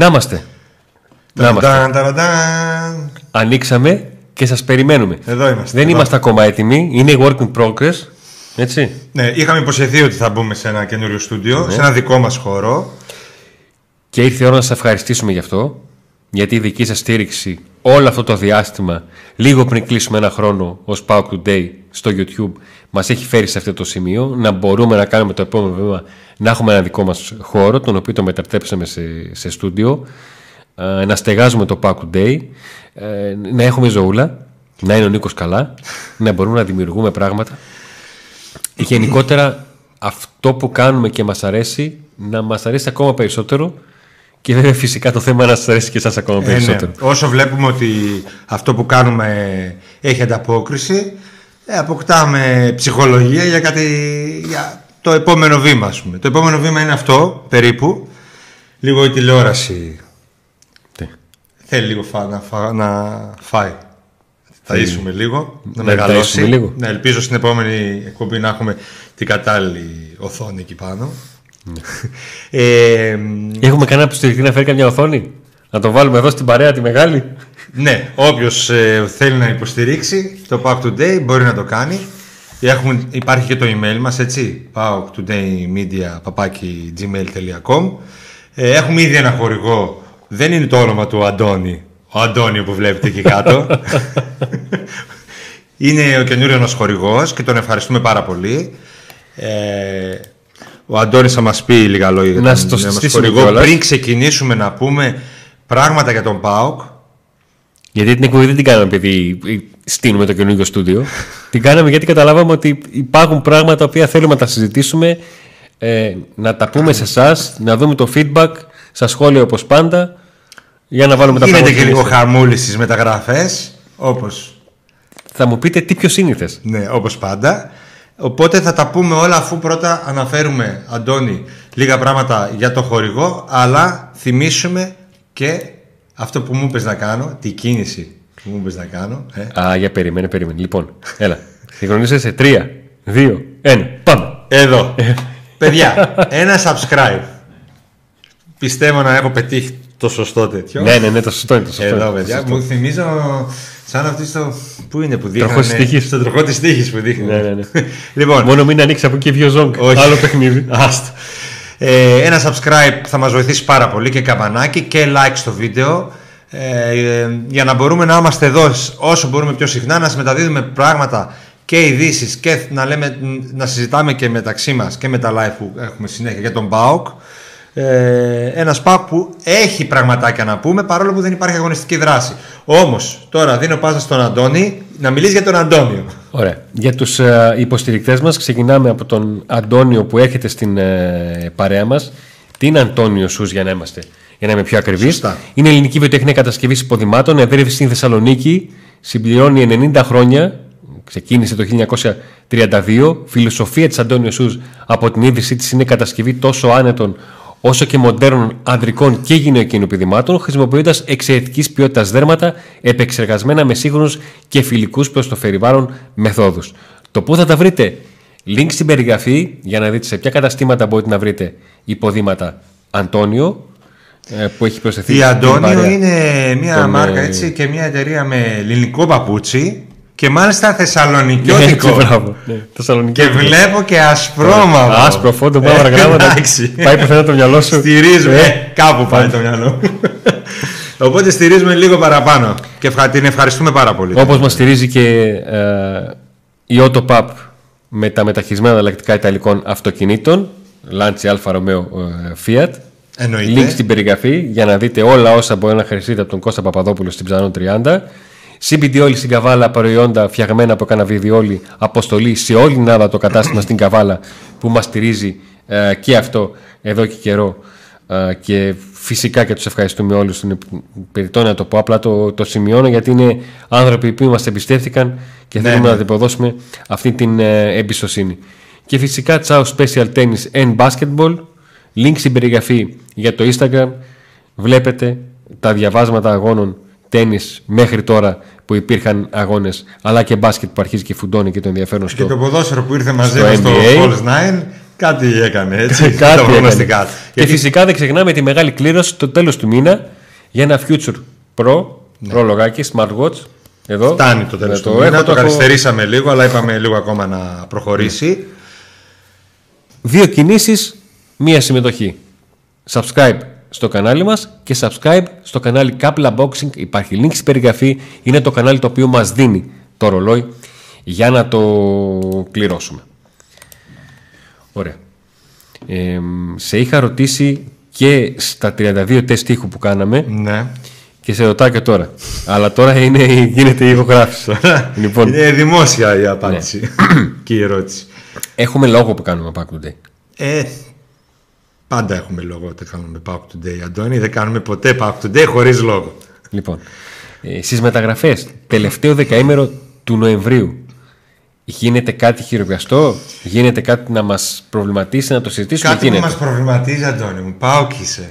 Να είμαστε. Να είμαστε. Ταν, ταν, ταν. Ανοίξαμε και σας περιμένουμε. Εδώ είμαστε. Δεν εδώ. είμαστε ακόμα έτοιμοι. Είναι work in progress. Έτσι. Ναι, είχαμε υποσχεθεί ότι θα μπούμε σε ένα καινούριο στούντιο, Ναι. σε ένα δικό μας χώρο. Και ήρθε η ώρα να σας ευχαριστήσουμε γι' αυτό. Γιατί η δική σας στήριξη όλο αυτό το διάστημα, λίγο πριν κλείσουμε ένα χρόνο ως Power Today στο YouTube, μας έχει φέρει σε αυτό το σημείο να μπορούμε να κάνουμε το επόμενο βήμα, να έχουμε ένα δικό μας χώρο, τον οποίο το μετατρέψαμε σε, σε στούντιο, ε, να στεγάζουμε το Power Today, ε, να έχουμε ζωούλα, να είναι ο Νίκος καλά, να μπορούμε να δημιουργούμε πράγματα. Γενικότερα αυτό που κάνουμε και μας αρέσει, να μας αρέσει ακόμα περισσότερο και βέβαια φυσικά το θέμα είναι να σας αρέσει και εσάς ακόμα Ε, ναι. περισσότερο. Όσο βλέπουμε ότι αυτό που κάνουμε έχει ανταπόκριση, ε, αποκτάμε ψυχολογία για, κάτι, για το επόμενο βήμα, ας πούμε. Το επόμενο βήμα είναι αυτό, περίπου. Λίγο η τηλεόραση Τι; θέλει λίγο φα, να, φα, να φάει. Θα ίσουμε λίγο, να, Να μεγαλώσει. ταΐσουμε λίγο. Ναι, ελπίζω στην επόμενη εκπομπή να έχουμε την κατάλληλη οθόνη εκεί πάνω. Ναι. ε, Έχουμε κανένα υποστηρικτή να φέρει καμιά οθόνη; Να το βάλουμε εδώ στην παρέα τη μεγάλη; Ναι, όποιος θέλει να υποστηρίξει το Pack Today μπορεί να το κάνει. Έχουμε, υπάρχει και το email μας, έτσι, packtoodaymedia.gmail.com ε, Έχουμε ήδη ένα χορηγό, δεν είναι το όνομα του Αντώνη, ο Αντώνιο που βλέπετε εκεί κάτω. είναι ο καινούριο μας χορηγός και τον ευχαριστούμε πάρα πολύ. Ε, ο Αντώνης θα μας πει λίγα λόγια για Να τον στο νέο μας συστήσουμε χορηγό. κιόλας. Πριν ξεκινήσουμε να πούμε πράγματα για τον ΠΑΟΚ, Γιατί την εκπομπή δεν την κάναμε επειδή στείλουμε το καινούργιο στούντιο. την κάναμε γιατί καταλάβαμε ότι υπάρχουν πράγματα τα οποία θέλουμε να τα συζητήσουμε, ε, να τα πούμε σε εσάς, να δούμε το feedback, στα σχόλια όπως πάντα, για να βάλουμε τα Γίνεται πράγματα. και λίγο στην χαμούλη στις μεταγραφές, όπως, Θα μου πείτε τι πιο σύνηθε. ναι, όπως πάντα. Οπότε θα τα πούμε όλα αφού πρώτα αναφέρουμε, Αντώνη, λίγα πράγματα για το χορηγό, αλλά θυμίσουμε και αυτό που μου είπες να κάνω, τη κίνηση που μου είπες να κάνω. Ε. Α, για περίμενε, περίμενε. Λοιπόν, έλα. Συγχρονίζεσαι σε 3, 2, 1. Πάμε. Εδώ. Παιδιά, ένα subscribe. Πιστεύω να έχω πετύχει το σωστό τέτοιο. ναι, ναι, ναι, το σωστό είναι το σωστό. Εδώ, είναι, το παιδιά, σωστό. μου θυμίζω σαν αυτή στο. Πού είναι που δείχνει. Τροχός της τύχης. Στο τροχό της τύχη που δείχνει. Ναι, ναι, ναι. λοιπόν, Μόνο μην ανοίξει από εκεί πιο ζόγκ. Όχι. Άλλο παιχνίδι. Άστο. Ε, ένα subscribe θα μας βοηθήσει πάρα πολύ και καμπανάκι και like στο βίντεο. Ε, ε, για να μπορούμε να είμαστε εδώ όσο μπορούμε πιο συχνά να σας μεταδίδουμε πράγματα και ειδήσεις και να, λέμε, να συζητάμε και μεταξύ μας και με τα live που έχουμε συνέχεια για τον ΠΑΟΚ ε, ένας ΠΑΟΚ που έχει πραγματάκια να πούμε παρόλο που δεν υπάρχει αγωνιστική δράση όμως τώρα δίνω πάσα στον Αντώνη να μιλήσει για τον Αντώνιο Ωραία. Για τους ε, υποστηρικτές μας ξεκινάμε από τον Αντώνιο που έρχεται στην ε, παρέα μας. Τι είναι Αντώνιο Σούς για να είμαστε, για να είμαι πιο ακριβής; Σωστά. Είναι ελληνική βιοτεχνία κατασκευής υποδημάτων, εδρεύει στην Θεσσαλονίκη, συμπληρώνει 90 χρόνια, ξεκίνησε το 1932. Φιλοσοφία της Αντώνιο Σούς από την ίδρυσή της είναι κατασκευή τόσο άνετων όσο και μοντέρνων ανδρικών και γυναικείων επιδημάτων, χρησιμοποιώντας εξαιρετικής ποιότητας δέρματα, επεξεργασμένα με σύγχρονους και φιλικούς προς το περιβάλλον μεθόδους. Το πού θα τα βρείτε, link στην περιγραφή για να δείτε σε ποια καταστήματα μπορείτε να βρείτε υποδήματα Αντώνιο, ε, που έχει προσθεθεί. Η στην Αντώνιο παρέα. είναι μια Τον, μάρκα ε, έτσι και μια εταιρεία με ελληνικό παπούτσι και μάλιστα Έτσι, θεσσαλονικιώτικο. μπράβο. Ναι, Θεσσαλονίκη. και βλέπω και ασπρόμαυρο. Άσπρο φόντο, μαύρα Ε, γράμματα. εντάξει. Πάει πουθενά το μυαλό σου. Στηρίζουμε. Ε, Ε, κάπου πάει το μυαλό. Οπότε στηρίζουμε λίγο παραπάνω. Και ευχα- την ευχαριστούμε πάρα πολύ. Όπως μας στηρίζει και ε, η Autopap με τα μεταχειρισμένα αλλακτικά ιταλικών αυτοκινήτων, Lancia Alfa Romeo ε, Fiat. Εννοείται. Link στην περιγραφή για να δείτε όλα όσα μπορεί να χρειαστείτε από τον Κώστα Παπαδόπουλο στην Ψανών 30. CBD όλη στην Καβάλα, προϊόντα φτιαγμένα από καναβιδιόλη, αποστολή σε όλη την Ελλάδα το κατάστημα στην Καβάλα που μας στηρίζει ε, και αυτό εδώ και καιρό. Ε, και φυσικά και τους ευχαριστούμε όλους. Είναι περιττό να το πω. Απλά το, το σημειώνω γιατί είναι άνθρωποι που μας εμπιστεύτηκαν και Ναι, θέλουμε ναι. να την αποδώσουμε αυτή την ε, εμπιστοσύνη. Και φυσικά Ciao Special Tennis and Basketball. Link στην περιγραφή για το Instagram. Βλέπετε τα διαβάσματα αγώνων τένις μέχρι τώρα που υπήρχαν αγώνες αλλά και μπάσκετ που αρχίζει και φουντώνει και το ενδιαφέρον Και στο το ποδόσφαιρο που ήρθε μαζί στο μας στο NBA. Falls 9 Κάτι έκανε έτσι. Κάτι το βρούμε έκανε. στην κάτω. Και Γιατί φυσικά δεν ξεχνάμε τη μεγάλη κλήρωση το τέλος του μήνα για ένα Future Pro, Pro λογάκι, smartwatch. Εδώ. φτάνει το τέλος Ναι, του μήνα. έχω, Το έχω καθυστερήσαμε λίγο, αλλά είπαμε λίγο ακόμα να προχωρήσει. Δύο κινήσεις, μία συμμετοχή. Subscribe στο κανάλι μας και subscribe στο κανάλι Kapla Boxing. Υπάρχει link στην περιγραφή. Είναι το κανάλι το οποίο μας δίνει το ρολόι για να το κληρώσουμε. Ωραία. Ε, σε είχα ρωτήσει και στα 32 τεστ ήχου που κάναμε Ναι. και σε ρωτάω και τώρα. Αλλά τώρα είναι, γίνεται η ηχογράφηση. λοιπόν, Είναι δημόσια η απάντηση και η ερώτηση. έχουμε λόγο που κάνουμε Back Today. Ε, πάντα έχουμε λόγο όταν κάνουμε Back Today, Αντώνη. Δεν κάνουμε ποτέ Back Today χωρίς λόγο. Λοιπόν, ε, στις μεταγραφές, τελευταίο δεκαήμερο του Νοεμβρίου, γίνεται κάτι χειροπιαστό, γίνεται κάτι να μας προβληματίσει, να το συζητήσουμε, Κάτι που γίνεται; μας προβληματίζει, Αντώνη μου. Πάω και είσαι.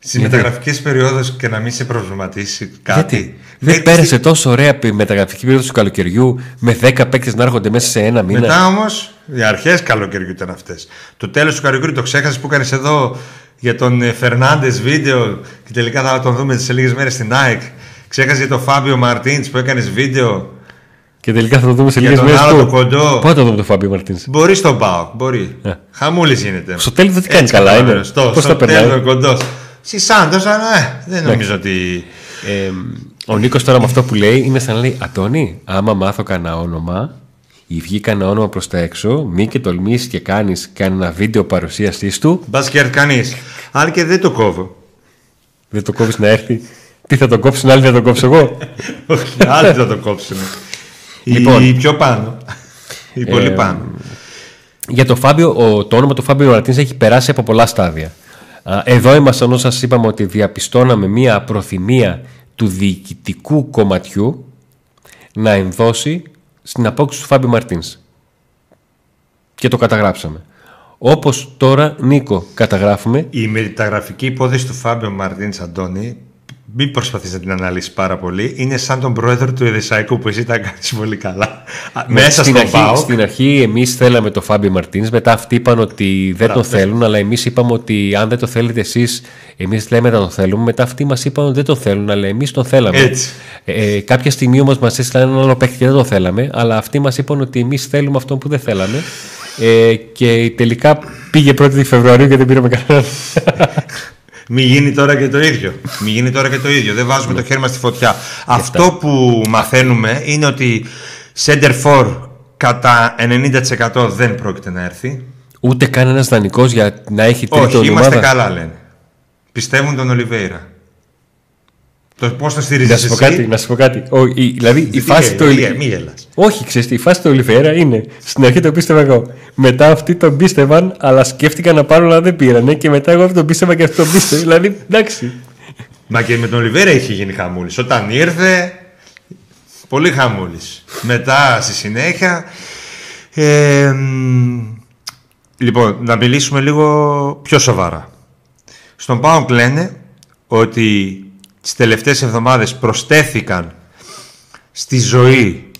Στις Γιατί; μεταγραφικές περιόδους και να μην σε προβληματίσει κάτι. Γιατί; Δεν Ε, πέρασε τόσο ωραία η μεταγραφική περίοδος του καλοκαιριού με 10 παίκτες να έρχονται μέσα σε ένα μήνα; Μετά όμως, οι αρχές καλοκαιριού ήταν αυτές. Το τέλος του καλοκαιριού το ξέχασες που έκανε εδώ για τον Φερνάντες βίντεο και τελικά θα τον δούμε σε λίγες μέρες στην ΑΕΚ. Ξέχασες για τον Φάμπιο Μαρτίνς που έκανες βίντεο. Και τελικά θα το δούμε σε Για λίγες τον μέρες. άλλο πού; το κοντό. Πότε θα δούμε το Φάμπιο Μαρτίνς; Μπορεί στον Πάο, μπορεί. Ε. Χαμούλης γίνεται. Στο τέλος δεν τι κάνει Έτσι, καλά, είναι. κατάλαβες. Στο, Πώς στο τα περνάει; τέλος κοντός. Στη Σάντος, αλλά ε, δεν νομίζω ότι. Ε, ο Νίκος τώρα με αυτό που λέει είναι σαν να λέει Αντώνη, άμα μάθω κανένα όνομα ή βγει κανένα όνομα προς τα έξω, μη και τολμήσεις και κάνεις κανένα βίντεο παρουσίασής του, Μπας και έρθει κανείς. Αν και δεν το κόβω. δεν το κόβεις να έρθει. Τι θα το κόψουν, άλλοι θα το κόψω εγώ; Όχι, άλλοι θα το κόψουν. Λοιπόν. Ή πιο πάνω. Ή πολύ Ε, πάνω. Για το, Φάμπιο, ο, το όνομα του Φάμπιο Μαρτίνς έχει περάσει από πολλά στάδια. Α, Εδώ ήμασταν όταν σας είπαμε ότι διαπιστώναμε μία προθυμία του διοικητικού κομματιού να ενδώσει στην απόκτηση του Φάμπιο Μαρτίνς. Και το καταγράψαμε. Όπως τώρα, Νίκο, καταγράφουμε Η μεταγραφική υπόθεση του Φάμπιο Μαρτίνς Αντώνη, μην προσπαθείς να την αναλύσεις πάρα πολύ. Είναι σαν τον πρόεδρο του Εδεσαϊκού που εσύ τα κάνεις πολύ καλά. Α, Μέσα στην στον αρχή, ΠΑΟΚ. Στην αρχή εμείς θέλαμε το Φάμπιο Μαρτίνς. Μετά αυτοί είπαν ότι δεν τον θέλουν, αλλά εμείς είπαμε ότι αν δεν το θέλετε εσείς, εμείς λέμε να τον θέλουμε. Μετά αυτοί μας είπαν ότι δεν τον θέλουν, αλλά εμείς τον θέλαμε. Έτσι. Ε, ε, κάποια στιγμή όμως μας έστειλαν έναν άλλο παίκτη και δεν τον θέλαμε, αλλά αυτοί μας είπαν ότι εμείς θέλουμε αυτόν που δεν θέλαμε. Ε, και τελικά πήγε 1η Φεβρουαρίου και δεν πήραμε κανέναν. Μην γίνει τώρα και το ίδιο. Μην γίνει τώρα και το ίδιο. Δεν βάζουμε το χέρι μας στη φωτιά. Αυτό που μαθαίνουμε είναι ότι center for κατά 90% δεν πρόκειται να έρθει. Ούτε καν ένα δανεικός για να έχει τρίτο Όχι, η είμαστε ομάδα. καλά λένε. Πιστεύουν τον Ολιβέηρα. Το πώς το Να στηρίζει σου πω κάτι. Να σου πω κάτι. Ο, η, δηλαδή η φάση του. Μη γελάς. Όχι, ξέρεις τι, η φάση του Ολιβέρα είναι. Στην αρχή το πίστευα εγώ. Μετά αυτοί τον πίστευαν, αλλά σκέφτηκαν να πάρουν, αλλά δεν πήρανε. Και μετά εγώ τον πίστευα και αυτό τον πίστευε. Δηλαδή, εντάξει. Μα και με τον Ολιβέρα είχε γίνει χαμούλης. Όταν ήρθε, πολύ χαμούλης. Μετά στη συνέχεια. ε, μ, λοιπόν, να μιλήσουμε λίγο πιο σοβαρά. Στον ΠΑΟΚ λένε ότι τις τελευταίες εβδομάδες προστέθηκαν στη ζωή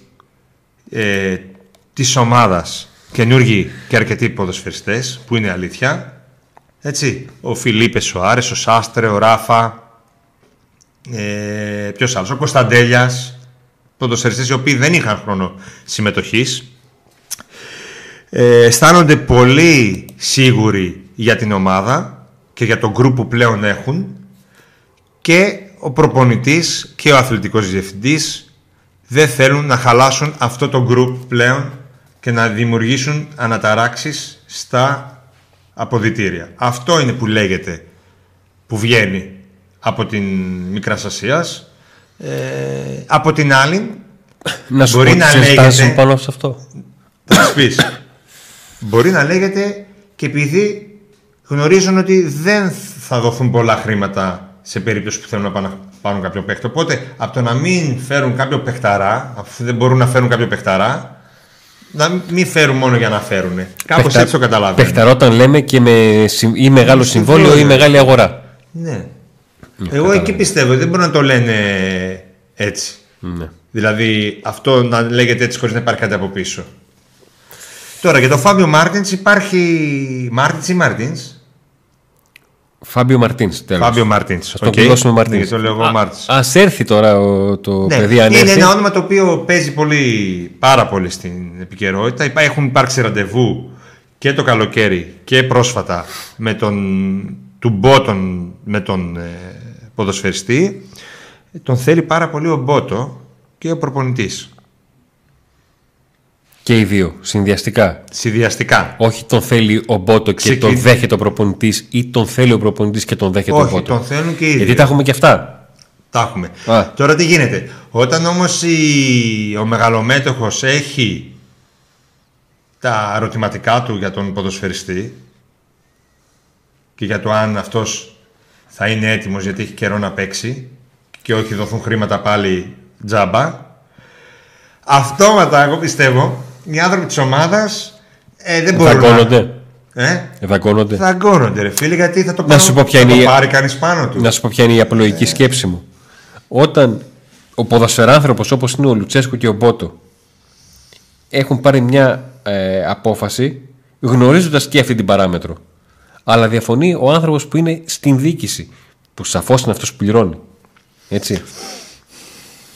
ε, της ομάδας καινούργοι και αρκετοί ποδοσφαιριστές, που είναι αλήθεια. Έτσι, ο Φιλίπε Σοάρες, ο Σάστρε, ο Ράφα, ε, ποιος άλλος, ο Κωνσταντέλιας, ποδοσφαιριστές οι οποίοι δεν είχαν χρόνο συμμετοχής. Ε, αισθάνονται πολύ σίγουροι για την ομάδα και για τον γκρουπ που πλέον έχουν και ο προπονητής και ο αθλητικός διευθυντής δεν θέλουν να χαλάσουν αυτό το γκρουπ πλέον και να δημιουργήσουν αναταράξεις στα αποδητήρια. Αυτό είναι που λέγεται, που βγαίνει από την Μικράς Ασίας. Ε, από την άλλη, Να σου Μπορεί πω να τις ενστάσεις λέγεται- μου πάνω σε αυτό. θα μας πεις, μπορεί να λέγεται και επειδή γνωρίζουν ότι δεν θα δοθούν πολλά χρήματα σε περίπτωση που θέλουν να πάνε- πάρουν κάποιο παίχτη. Οπότε από το να μην φέρουν κάποιο παιχταρά, αφού δεν μπορούν να φέρουν κάποιο παιχταρά, να μην φέρουν μόνο για να φέρουν. Κάπως Παιχτα- έτσι το καταλαβαίνω. Παιχταρό όταν λέμε και με συ- ή μεγάλο συμβόλαιο ή συμβόλαιο. μεγάλη αγορά. Ναι. Εγώ εκεί πιστεύω, δεν μπορούν να το λένε έτσι. Ναι. Δηλαδή αυτό να λέγεται έτσι χωρίς να υπάρχει κάτι από πίσω. Τώρα για το Φάμπιο Μάρτιν υπάρχει. Μάρτιν ή Μάρτιν. Φάμπιο Μαρτίνς. Φάμπιο Μάρτιν. Α το πληρώσουμε Μαρτίνς. Ναι, το λέω εγώ Μάρτιν. Α έρθει τώρα ο, το Ναι, παιδί αν είναι έρθει. ένα όνομα το οποίο παίζει πολύ, πάρα πολύ στην επικαιρότητα. Υπά- Έχουν υπάρξει ραντεβού και το καλοκαίρι και πρόσφατα με τον του Μπότον με τον ε, ποδοσφαιριστή. Τον θέλει πάρα πολύ ο Μπότο και ο προπονητής. Και οι δύο συνδυαστικά. Συνδυαστικά. Όχι τον θέλει ο Μπότο και Ξεκι- τον δέχεται ο προπονητής ή τον θέλει ο προπονητής και τον δέχεται ο Όχι, Μπότο. τον θέλουν και οι Γιατί δύο. τα έχουμε και αυτά. Τα έχουμε. Α. Τώρα τι γίνεται; Όταν όμως η... ο μεγαλομέτωχος έχει τα ερωτηματικά του για τον ποδοσφαιριστή και για το αν αυτός θα είναι έτοιμος γιατί έχει καιρό να παίξει και όχι δοθούν χρήματα πάλι τζάμπα αυτόματα εγώ πιστεύω οι άνθρωποι της ομάδας ε, δεν μπορούν Δαγκώνονται. να... Ε, Δαγκώνονται. δαγκώνονται ρε φίλε γιατί θα το, Να πάρω- σου πω ποια θα είναι το η- πάρει κανείς πάνω του Να σου πω ποια είναι η απλοϊκή σκέψη μου. Όταν ο ποδοσφαιράνθρωπος όπως είναι ο Λουτσέσκο και ο Μπότο έχουν πάρει μια ε, απόφαση γνωρίζοντας και αυτή την παράμετρο. Αλλά διαφωνεί ο άνθρωπος που είναι στην διοίκηση που σαφώς είναι αυτός που πληρώνει. Έτσι.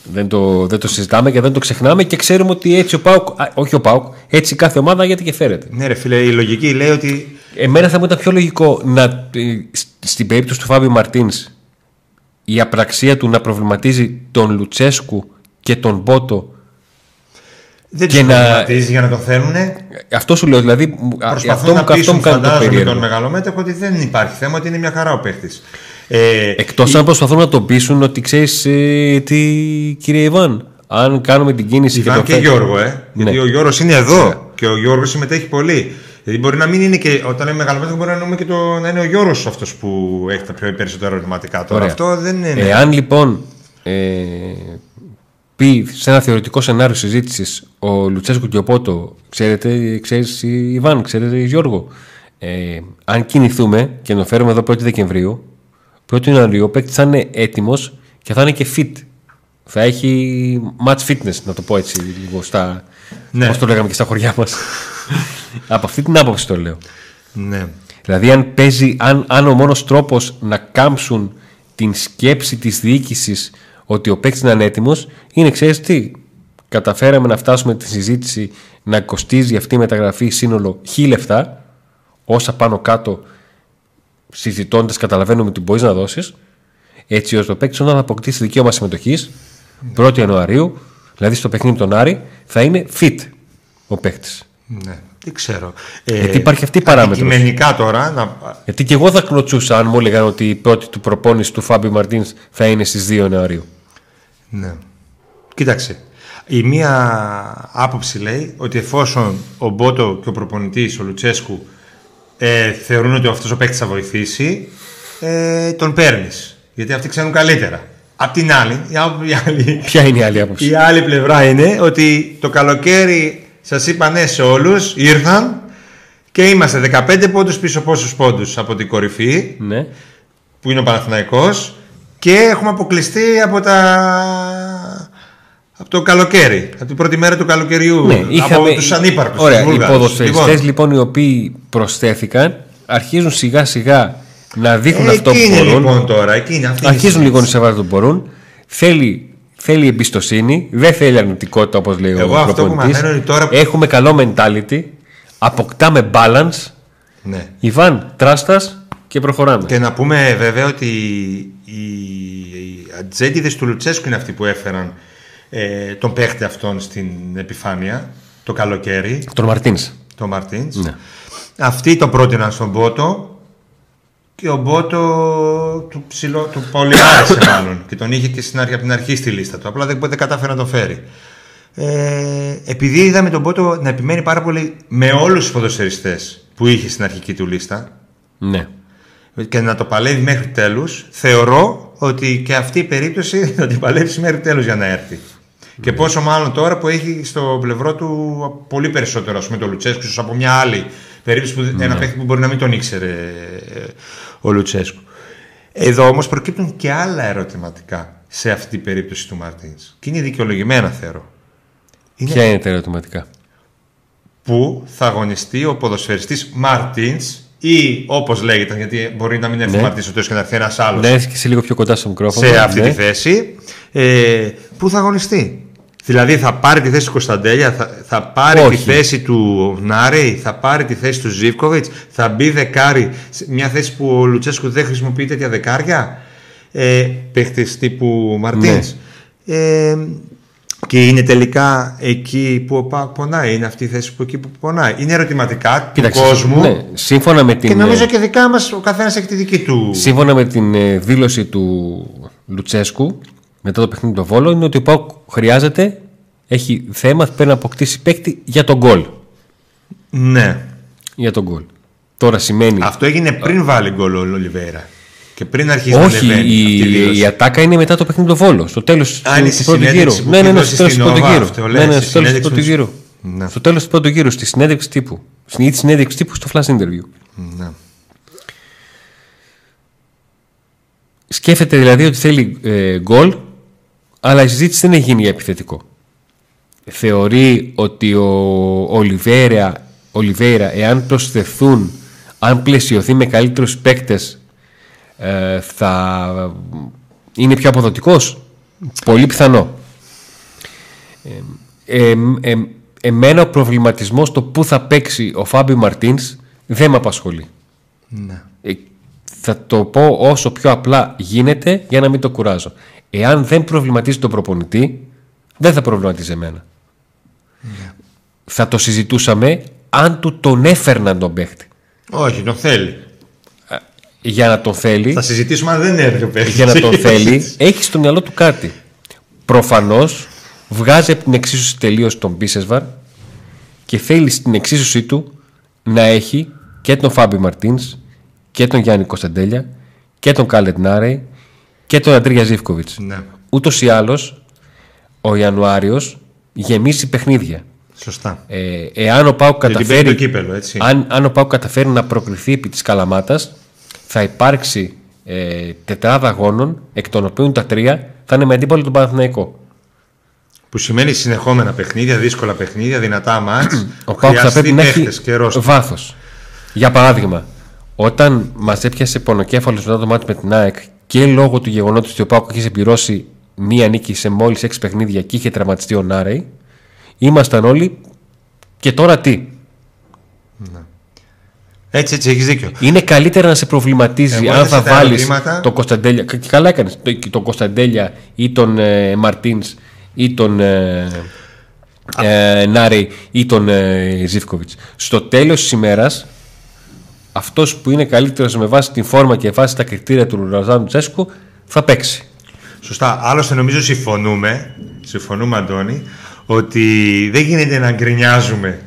Δεν το, δεν το συζητάμε και δεν το ξεχνάμε και ξέρουμε ότι έτσι ο Πάουκ, α, όχι ο Πάουκ, έτσι κάθε ομάδα γιατί και φέρεται. Ναι, ρε φίλε, η λογική λέει ότι. Εμένα θα μου ήταν πιο λογικό να, ε, σ- στην περίπτωση του Φάβιο Μαρτίνς η απραξία του να προβληματίζει τον Λουτσέσκου και τον Μπότο. Δεν Και τους να- προβληματίζει για να τον θέλουν. Αυτό σου λέω, δηλαδή μου- α, αυτό Προσπαθούν μου, να αυτό μου πείσουν, κάνει το φαντάζομαι, περίεργο. τον μεγαλομέτωχο ότι δεν υπάρχει θέμα, ότι είναι μια χαρά ο παίχτη. Ε, Εκτός αν προσπαθούν να τον πείσουν ότι ξέρεις τι, κύριε Ιβάν, αν κάνουμε την κίνηση Ιβάν τον και φέρνουμε- Γιώργο, ε. Ναι. Γιατί ο Γιώργος είναι εδώ και ο Γιώργος συμμετέχει πολύ. Δηλαδή μπορεί να μην είναι και. Όταν είναι μεγαλομέτωχο, μπορεί να, εννοούμε και το, να είναι ο Γιώργος αυτός που έχει τα πιο περισσότερα ερωτηματικά. Τώρα Ωραία. αυτό δεν είναι. Εάν λοιπόν ε, πει σε ένα θεωρητικό σενάριο συζήτησης ο Λουτσέσκου και ο Πότο, ξέρετε, ξέρεις Ιβάν, ξέρετε Γιώργο, ε, αν κινηθούμε και να φέρουμε εδώ 1η Δεκεμβρίου, 1η Ιανουαρίου ο παίκτης θα είναι έτοιμος και θα είναι και fit. Θα έχει match fitness, να το πω έτσι λίγο στα. Ναι. Πώς το λέγαμε και στα χωριά μας. Από αυτή την άποψη το λέω. ναι. Δηλαδή αν παίζει, αν, αν ο μόνος τρόπος να κάμψουν την σκέψη της διοίκησης ότι ο παίκτης είναι ανέτοιμος είναι ξέρεις τι, καταφέραμε να φτάσουμε τη συζήτηση να κοστίζει αυτή η μεταγραφή σύνολο χι λεφτά όσα πάνω κάτω συζητώντας καταλαβαίνουμε ότι μπορείς να δώσεις έτσι ώστε ο παίκτης όταν θα αποκτήσει δικαίωμα συμμετοχής 1η Ιανουαρίου δηλαδή στο παιχνίδι με τον Άρη θα είναι fit ο παίκτης ναι. Δεν ξέρω. Ε, Γιατί υπάρχει αυτή η παράμετρος. Αντικειμενικά τώρα. Να... Γιατί και εγώ θα κλωτσούσα αν μου έλεγαν ότι η πρώτη του προπόνηση του Φάμπιο Μαρτίνς θα είναι στις 2 Ιανουαρίου. Ναι. Κοίταξε. Η μία άποψη λέει ότι εφόσον ο Μπότο και ο προπονητής, ο Λουτσέσκου, ε, θεωρούν ότι αυτός ο παίκτης θα βοηθήσει, ε, τον παίρνεις. Γιατί αυτοί ξέρουν καλύτερα. Απ' την άλλη, η ά- η άλλη, Ποια είναι η άλλη άποψη; η άλλη πλευρά είναι ότι το καλοκαίρι σας είπα ναι σε όλους, ήρθαν και είμαστε 15 πόντους πίσω πόσους πόντους από την κορυφή Ναι. που είναι ο Παναθηναϊκός και έχουμε αποκλειστεί από τα... Από το καλοκαίρι, από την πρώτη μέρα του καλοκαιριού. ναι από τους ανύπαρκτους. Ωραία, τους οι Βούλγαρους. ποδοσφαιριστές λοιπόν. οι οποίοι προσθέθηκαν αρχίζουν σιγά σιγά να δείχνουν Ε, αυτό που εκεί είναι μπορούν. λοιπόν τώρα, εκεί είναι αυτή η Αρχίζουν συζήτηση. λοιπόν σε βάθο που μπορούν. Θέλει, θέλει εμπιστοσύνη, δεν θέλει αρνητικότητα όπως λέει Εγώ ο αυτό που προπονητής. μαθαίνω είναι τώρα που- Έχουμε καλό mentality, αποκτάμε balance, Ναι. Ιβάν, τράστας και προχωράμε. Και να πούμε βέβαια ότι οι, οι ατζέντιδες του Λουτσέσκου είναι αυτοί που έφεραν ε, τον παίχτη αυτόν στην επιφάνεια το καλοκαίρι, Τον Μαρτίνς. τον Μαρτίνς. Ναι. Αυτοί το πρότειναν στον Μπότο και ο Μπότο του, ψηλό, του πολύ άρεσε μάλλον και τον είχε και στην αρχή, από την αρχή στη λίστα του. Απλά δεν, δεν κατάφερε να τον φέρει. Ε, επειδή είδαμε τον Μπότο να επιμένει πάρα πολύ με όλους τους ποδοσφαιριστές που είχε στην αρχική του λίστα Ναι. και να το παλεύει μέχρι τέλους θεωρώ ότι και αυτή η περίπτωση θα την παλέψει μέχρι τέλους για να έρθει. Και πόσο μάλλον τώρα που έχει στο πλευρό του πολύ περισσότερο ας πούμε το Λουτσέσκου ίσως από μια άλλη περίπτωση που, ένα παίχτη που μπορεί να μην τον ήξερε ε, ο Λουτσέσκου. Εδώ όμως προκύπτουν και άλλα ερωτηματικά σε αυτή την περίπτωση του Μαρτίνς. Και είναι δικαιολογημένα θεωρώ. Είναι Ποια είναι τα ερωτηματικά; που θα αγωνιστεί ο ποδοσφαιριστής Μαρτίνς ή όπως λέγεται, γιατί μπορεί να μην έρθει Ναι. Μαρτίνς στο τέλος και να έρθει ένας άλλος Ναι, και σε λίγο πιο κοντά στο μικρόφωνο. σε αυτή ναι. τη θέση, ε, που θα αγωνιστεί; Δηλαδή θα πάρει τη θέση του Κωνσταντέλια, θα, θα πάρει Όχι. τη θέση του Νάρεϊ, θα πάρει τη θέση του Ζίβκοβιτς, θα μπει δεκάρι, σε μια θέση που ο Λουτσέσκου δεν χρησιμοποιεί τέτοια δεκάρια; Ε, παίχτης τύπου Μαρτίνς. Ναι. Ε, και είναι τελικά εκεί που ο Πάοκ πονάει. Είναι αυτή η θέση που εκεί που πονάει. Είναι ερωτηματικά Κοίταξε, του κόσμου. Ναι, σύμφωνα με την, Και νομίζω ε, και δικά μας ο καθένας έχει τη δική του. σύμφωνα με την ε, δήλωση του Λουτσέσκου μετά το παιχνίδι του Βόλο είναι ότι ο Πάουκ χρειάζεται, έχει θέμα, πρέπει να αποκτήσει παίκτη για τον γκολ. Ναι. Για τον γκολ. Τώρα σημαίνει. Αυτό έγινε πριν βάλει γκολ ο Ολιβέρα. Και πριν αρχίσει να Όχι, ανεβαίνει αυτή η η, δήλωση. η ατάκα είναι μετά το παιχνίδι του Βόλο. Στο τέλος του, Α, είναι του στη πρώτου γύρου. συνέντευξη που Ναι, ναι, έχει ναι, δώσει στο τέλος στην του πρώτου Νόβα, γύρου. αυτό Ναι, λέει, ναι, στη στο τέλος του συνέντευξη πρώτου του- γύρου. Ναι. Στο τέλος του πρώτου γύρου, στη συνέντευξη τύπου. Στην ή τη συνέντευξη τύπου στο flash interview. Ναι. Σκέφτεται δηλαδή ότι θέλει ε, γκολ, αλλά η συζήτηση δεν έχει γίνει για επιθετικό. Θεωρεί ότι ο Ολιβέρα, Ολιβέρα εάν προσθεθούν, αν πλαισιωθεί με καλύτερους παίκτες, ε, θα είναι πιο αποδοτικός; Πολύ πιθανό. Ε, ε, ε, εμένα ο προβληματισμός το πού θα παίξει ο Φάμπι Μαρτίνς δεν με απασχολεί. Ναι. Ε, θα το πω όσο πιο απλά γίνεται για να μην το κουράζω. Εάν δεν προβληματίζει τον προπονητή, δεν θα προβληματίζει εμένα. Θα το συζητούσαμε αν του τον έφερναν τον παίχτη. Όχι, τον θέλει. Για να τον θέλει, Θα συζητήσουμε αν δεν έρθει ο παίχτης. για να τον θέλει, έχει στο μυαλό του κάτι. Προφανώς βγάζει από την εξίσωση τελείως τον Μπίσεσβαρ και θέλει στην εξίσωσή του να έχει και τον Φάμπι Μαρτίνς και τον Γιάννη Κωνσταντέλια και τον Κάλετ Νάρεϊ και τον Αντρίγια Ζήφκοβιτς. Ναι. Ούτως ή άλλως, ο Ιανουάριος γεμίσει παιχνίδια. Σωστά. Ε, εάν ο Πάουκ Γιατί παίρνει καταφέρει, το κύπελο, έτσι. αν, αν ο Πάουκ καταφέρει να προκριθεί επί της Καλαμάτας θα υπάρξει ε, τετράδα αγώνων εκ των οποίων τα τρία θα είναι με αντίπαλο τον Παναθηναϊκό. Που σημαίνει συνεχόμενα παιχνίδια, δύσκολα παιχνίδια, δυνατά μάτς. Ο Πάουκ θα πρέπει να έχει παίχτες και ρόστερ. βάθος. Για παράδειγμα, όταν μας έπιασε πονοκέφαλος μετά το μάτι με την ΑΕΚ και λόγω του γεγονότος ότι ο Πάουκ είχε συμπληρώσει μία νίκη σε μόλις έξι παιχνίδια και είχε τραυματιστεί ο Νάρεϊ, ήμασταν όλοι και τώρα τι. Έτσι, έτσι, έχεις δίκιο. Είναι καλύτερα να σε προβληματίζει Εγώ αν έθεσα θα τα βάλεις ερωτήματα. τον Κωνσταντέλια. Και καλά έκανες. Τον Κωνσταντέλια ή τον ε, Μαρτίνς ή τον ε, ε, Νάρεϊ ή τον ε, Ζήφκοβιτς. Στο τέλος της ημέρας, αυτός που είναι καλύτερος με βάση την φόρμα και βάση τα κριτήρια του Ροζάνου Τσέσκου θα παίξει. Σωστά. Άλλωστε νομίζω συμφωνούμε, συμφωνούμε Αντώνη, ότι δεν γίνεται να γκρινιάζουμε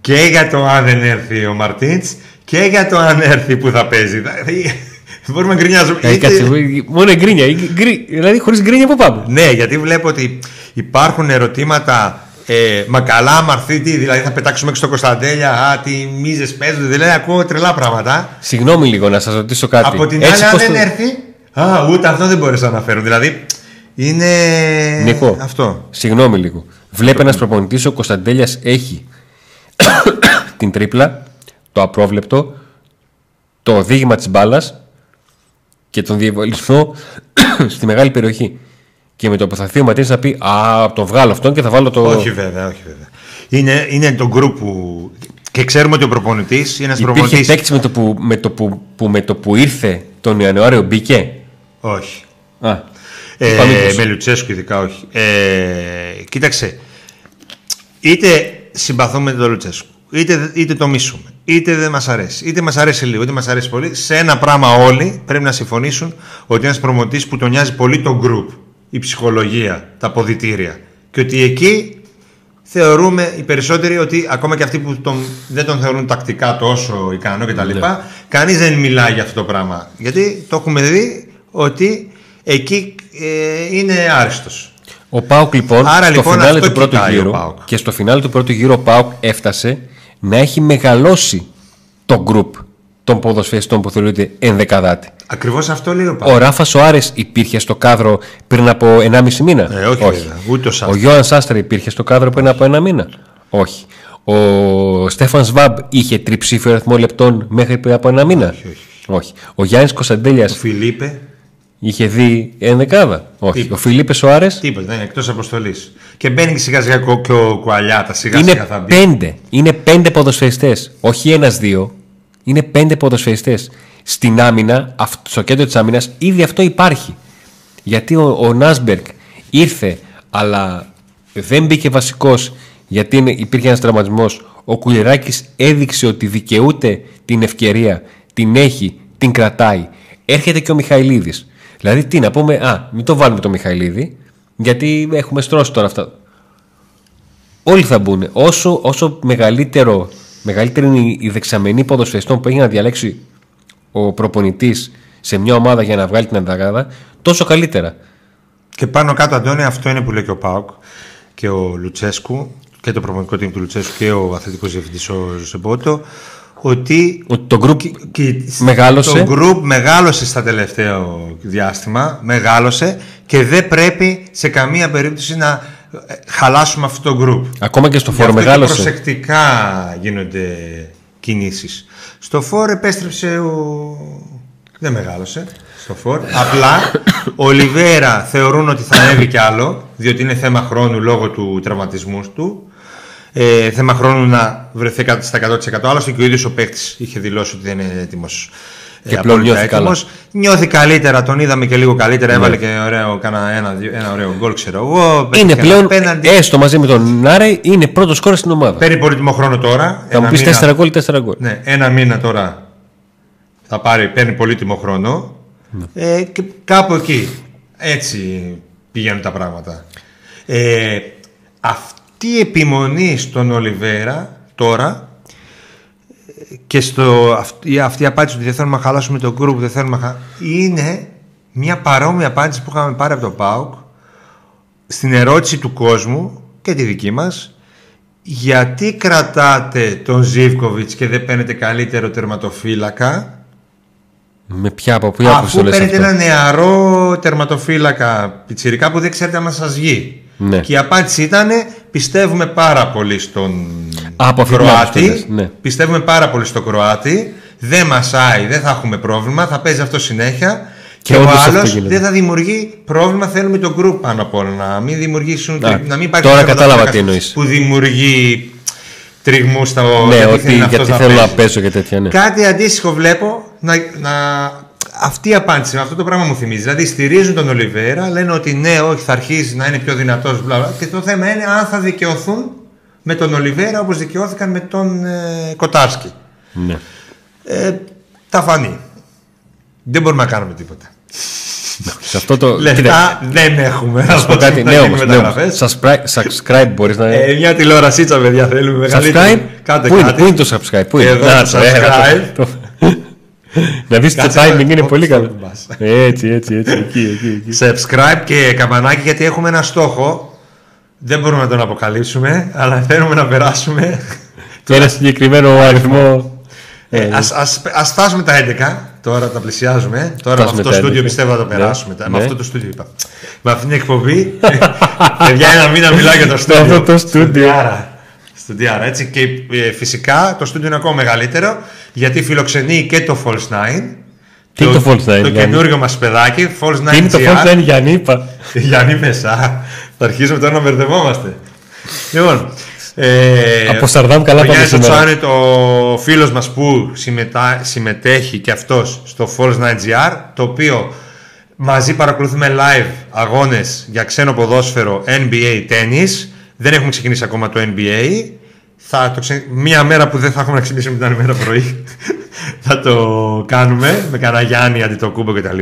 και για το αν δεν έρθει ο Μαρτίντς και για το αν έρθει που θα παίζει. Δηλαδή, Μπορούμε να γκρινιάζουμε. Ε, Είτε- κάτσε, μόνο γκρίνια. ή γκρι- Δηλαδή χωρίς γκρίνια που πάμε. Ναι, γιατί βλέπω ότι υπάρχουν ερωτήματα. Ε, μα καλά, άμα έρθει τι, δηλαδή θα πετάξουμε έξω στο Κωνσταντέλια. Α, τι μίζες παίζονται. Δηλαδή, ακούω τρελά πράγματα. Συγγνώμη λίγο να σας ρωτήσω κάτι. Από την Έτσι άλλη, αν πως δεν το- έρθει. Α, ούτε αυτό δεν μπορείς να αναφέρουν. Δηλαδή, είναι. Νίκο, Αυτό. Συγγνώμη λίγο. Βλέπει ένας προπονητής ο Κωνσταντέλιας έχει την τρίπλα, το απρόβλεπτο, το οδήγημα της μπάλας και τον διαβολισμό στη μεγάλη περιοχή. Και με το που θα έρθει ο Ματίνης θα πει Α, τον βγάλω αυτόν και θα βάλω το. Όχι βέβαια, όχι βέβαια. Είναι, είναι το group που. Και ξέρουμε ότι ο προπονητής είναι ένας Υπήρχε προπονητή. παίκτης με, το που, με, το που, που με το που ήρθε τον Ιανουάριο μπήκε; Όχι. Α, Ε, είπα μήπως. με Λουτσέσκου ειδικά όχι. Ε, κοίταξε. Είτε συμπαθούμε τον Λουτσέσκου, είτε, είτε το μίσουμε, είτε δεν μας αρέσει, είτε μας αρέσει λίγο, είτε μας αρέσει πολύ. Σε ένα πράγμα όλοι πρέπει να συμφωνήσουν ότι ένας προμοτής που τον νοιάζει πολύ το group, η ψυχολογία, τα ποδητήρια. Και ότι εκεί θεωρούμε οι περισσότεροι ότι ακόμα και αυτοί που τον, δεν τον θεωρούν τακτικά τόσο ικανό κτλ. Ναι. λοιπά Κανείς δεν μιλάει για αυτό το πράγμα. Γιατί το έχουμε δει ότι εκεί ε, είναι άριστος. Ο Πάουκ λοιπόν, Άρα, στο λοιπόν, φινάλε αυτό του πρώτου κοιτάει ο γύρου ΠΑΟΚ. και στο φινάλε του πρώτου γύρου ο Πάουκ έφτασε να έχει μεγαλώσει το γκρουπ των ποδοσφαιριστών που θεωρείται ενδεκαδάτη. Ακριβώς αυτό λέει ο Ο Πάουκ. Ράφα Σοάρες υπήρχε στο κάδρο πριν από 1,5 μήνα; Ε, όχι, βέβαια. Ούτε ο Σάστρας. Ο Γιώαν Σάστρα υπήρχε στο κάδρο πριν από ένα μήνα; Όχι. Ο Στέφαν Σβάμπ είχε τριψήφιο αριθμό λεπτών μέχρι πριν από ένα μήνα; Όχι, όχι. όχι. Ο Γιάννης Κωνσταντέλιας Ο Φιλίπε, είχε δει ενδεκάδα. Όχι. Τίποτα. Ο Φιλίπε Σοάρε τίποτα, είναι εκτός αποστολής. Και μπαίνει και σιγά σιγά και ο- και ο Κουαλιάτα, σιγά σιγά είναι θα μπει. πέντε. Είναι πέντε ποδοσφαιριστές. Όχι ένα-δύο. Είναι πέντε ποδοσφαιριστές. Στην άμυνα, αυ- στο κέντρο της άμυνας, ήδη αυτό υπάρχει. Γιατί ο, ο Νάσμπεργκ ήρθε, αλλά δεν μπήκε βασικός γιατί είναι- υπήρχε ένας τραυματισμός. Ο Κουλεράκη έδειξε ότι δικαιούται την ευκαιρία, την έχει, την κρατάει. Έρχεται και ο Μιχαηλίδης. Δηλαδή, τι να πούμε, Α, μην το βάλουμε το Μιχαηλίδη, γιατί έχουμε στρώσει τώρα αυτά. Όλοι θα μπουν. Όσο, όσο μεγαλύτερο, μεγαλύτερη είναι η δεξαμενή ποδοσφαιριστών που έχει να διαλέξει ο προπονητής σε μια ομάδα για να βγάλει την ανταγάδα, τόσο καλύτερα. Και πάνω κάτω, Αντώνη, αυτό είναι που λέει και ο Πάουκ και ο Λουτσέσκου και το προπονητικό team του Λουτσέσκου και ο αθλητικός διευθυντής ο Ζεμπότο, ότι Ότι το group και Μεγάλωσε. Το group μεγάλωσε στα τελευταίο διάστημα, μεγάλωσε και δεν πρέπει σε καμία περίπτωση να ε, χαλάσουμε αυτό το group. ακόμα και στο Γι' φόρο αυτό και μεγάλωσε. προσεκτικά γίνονται κινήσεις. Στο φόρ επέστρεψε ο... Δεν μεγάλωσε στο φόρ. Απλά ο Ολιβέρα θεωρούν ότι θα ανέβει κι άλλο, διότι είναι θέμα χρόνου λόγω του τραυματισμού του. Ε, θέμα χρόνου να βρεθεί κα- στα 100%. Άλλωστε και ο ίδιος ο παίκτης είχε δηλώσει ότι δεν είναι έτοιμος. Και πλέον νιώθει καλά. Νιώθει καλύτερα, τον είδαμε και λίγο καλύτερα. Έβαλε και ωραίο, κάνα ένα, δύο- ένα ωραίο γκολ, ξέρω εγώ. Ναι. Είναι πέτυχε ένα πλέον, πέναλτι. έστω μαζί με τον Νάρε, είναι πρώτος κόρο στην ομάδα. Παίρνει πολύτιμο χρόνο τώρα. Θα μου Ένα πεις μήνα- 4 γκολ, 4 γκολ. Ναι, ένα μήνα τώρα θα πάρει, παίρνει πολύτιμο χρόνο. Ναι. Ε, και κάπου εκεί. Έτσι πηγαίνουν τα πράγματα. Ε, αυτή η επιμονή στον Ολιβέρα τώρα ε, και στο, αυτή, αυτή η απάντηση ότι δεν θέλουμε να χαλάσουμε το group, δεν θέλουμε να χα- είναι μια παρόμοια απάντηση που είχαμε πάρει από το ΠΑΟΚ στην ερώτηση του κόσμου και τη δική μας γιατί κρατάτε τον Ζίβκοβιτς και δεν παίρνετε καλύτερο τερματοφύλακα; Με ποια από ποια αφού αποστολέ παίρνετε αυτό; ένα νεαρό τερματοφύλακα πιτσιρικά που δεν ξέρετε αν σας βγει. Ναι. Και η απάντηση ήταν πιστεύουμε πάρα πολύ στον Α, από αυτή την άποψη το Κροάτη. λες, ναι. Πιστεύουμε πάρα πολύ στον Κροάτη. Δεν μασάει, δεν θα έχουμε πρόβλημα, θα παίζει αυτό συνέχεια. Και Και, ο όντως αυτό άλλο γίνεται. δεν θα δημιουργεί πρόβλημα. Θέλουμε το group πάνω απ' όλα. Να μην δημιουργήσουν. Α, να μην υπάρχει τώρα ένας κατάλαβα τι τερματοφύλακας εννοείς. Που δημιουργεί τριγμούς στα Ναι, γιατί ότι θέλει αυτός γιατί να θέλω να παίζει. παίζω και τέτοια. Ναι. Κάτι αντίστοιχο βλέπω να, να... Αυτή η απάντηση, αυτό το πράγμα μου θυμίζει. Δηλαδή στηρίζουν τον Ολιβέρα, λένε ότι ναι, όχι, θα αρχίσει να είναι πιο δυνατός. Και το θέμα είναι αν θα δικαιωθούν με τον Ολιβέρα όπως δικαιώθηκαν με τον ε, Κοτάρσκι. Ναι. Ε, τα φανεί. Δεν μπορούμε να κάνουμε τίποτα. Σε αυτό το. Κοίτα, Λεφτά δεν έχουμε. να σου πω κάτι. Να Ναι, γίνουμε όμως. Ναι, όμως. μεταγραφές. Subscribe, subscribe μπορείς να. Ε, μια τηλεορασίτσα, παιδιά, θέλουμε μεγαλύτερη. subscribe. Κάντε Πού είναι, κάτι. πού είναι το subscribe, πού είναι; Εδώ Να, το το έλα, subscribe. Το- το- Να δεις το Κάτσε timing να- είναι το- πολύ το- καλό. το μπας. Έτσι, έτσι, έτσι. Εκεί, εκεί, εκεί. subscribe και καμπανάκι γιατί έχουμε ένα στόχο. Δεν μπορούμε να τον αποκαλύψουμε, αλλά θέλουμε να περάσουμε. Ένα συγκεκριμένο αριθμό. Ε, ας, ας, ας φτάσουμε τα 11. Τώρα τα πλησιάζουμε. Τώρα με Φτάσουμε αυτό το τα στούντιο 11. πιστεύω θα το Ναι, περάσουμε. Με ναι. αυτό το στούντιο είπα. Με αυτή την εκπομπή. παιδιά, ένα μήνα μιλάω για το στούντιο. αυτό το στούντιο. Στουντιάρα. Στουντιάρα, έτσι. Και ε, φυσικά το στούντιο είναι ακόμα μεγαλύτερο γιατί φιλοξενεί και το False 9. Τι είναι το False 9, Το Γιάννη; καινούργιο μας παιδάκι, False 9 Τι είναι το GR. φως, δεν είναι Γιάννη, είπα. Γιάννη Μεσά. Θα αρχίσουμε τώρα να μπερδευόμαστε. Λοιπόν. Ε, Από Σαρδάμ καλά ο πάμε Γιάννης ο σήμερα. Τσάνετ, ο φίλος μας που συμμετά, συμμετέχει και αυτός στο Falls 9GR, το οποίο μαζί παρακολουθούμε live αγώνες για ξένο ποδόσφαιρο NBA tennis. Δεν έχουμε ξεκινήσει ακόμα το NBA. Θα το ξε... Μία μέρα που δεν θα έχουμε να ξεκινήσουμε την άλλη μέρα πρωί θα το κάνουμε με κανένα Γιάννη Αντιτοκούμπο κτλ.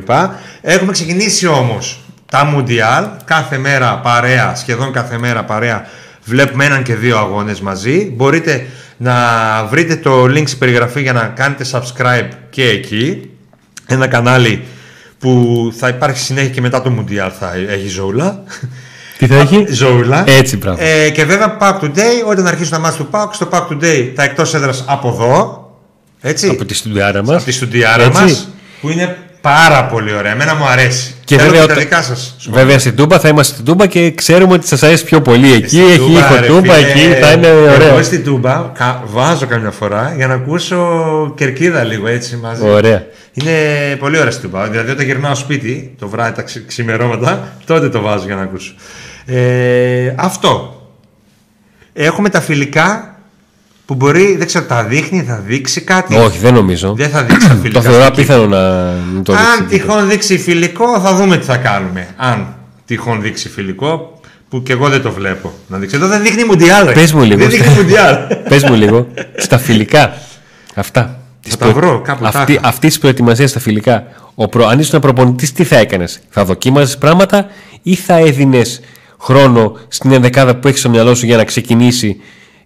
Έχουμε ξεκινήσει όμως τα Μουντιάλ. Κάθε μέρα παρέα, σχεδόν κάθε μέρα παρέα βλέπουμε έναν και δύο αγώνες μαζί. Μπορείτε να βρείτε το link στην περιγραφή για να κάνετε subscribe και εκεί. Ένα κανάλι που θα υπάρχει συνέχεια και μετά το Μουντιάλ θα έχει ζώουλα Τι θα έχει; Ζώουλα. Έτσι, μπράβο. Ε, και βέβαια Pack Today, όταν αρχίσουν τα μάτια του Pack, στο Pack Today τα εκτός έδρας από εδώ. Έτσι. Από τη στουδιάρα μας. από τη στουντιάρα Έτσι. μας. Που είναι πάρα πολύ ωραία. Εμένα μου αρέσει. Και Θέλω βέβαια τα όταν- δικά σας Βέβαια στην Τούμπα θα είμαστε στην Τούμπα και ξέρουμε ότι σας αρέσει πιο πολύ εκεί. Στην Έχει Τούμπα, ήχο ρε Τούμπα, φίλε, εκεί θα είναι Εγώ ωραίο. στην Τούμπα κα- βάζω καμιά φορά για να ακούσω κερκίδα λίγο έτσι μαζί. Ωραία. Είναι πολύ ωραία στην Τούμπα. Δηλαδή όταν γυρνάω σπίτι το βράδυ τα ξε- ξημερώματα, τότε το βάζω για να ακούσω. Ε, αυτό. Έχουμε τα φιλικά που μπορεί, δεν ξέρω, τα δείχνει, θα δείξει κάτι; Όχι, δεν νομίζω. Δεν θα δείξει τα φιλικά. Το θεωρώ στο απίθανο να μην το αν δείξει. τυχόν δείξει φιλικό, θα δούμε τι θα κάνουμε. Αν τυχόν δείξει φιλικό, που και εγώ δεν το βλέπω να δείξει. Εδώ δεν δείχνει Μουντιάλ. ρε. Πες μου λίγο. Δεν δείχνει Μουντιάλ. Πες μου λίγο. Στα φιλικά. Αυτά. Της τα βρω, κάπου τα αυτή, είχα. αυτής της προετοιμασίας στα φιλικά. Ο προ, αν ήσουν προπονητής, τι θα έκανες; Θα δοκίμαζες πράγματα ή θα έδινες χρόνο στην ενδεκάδα που έχεις στο μυαλό σου για να ξεκινήσει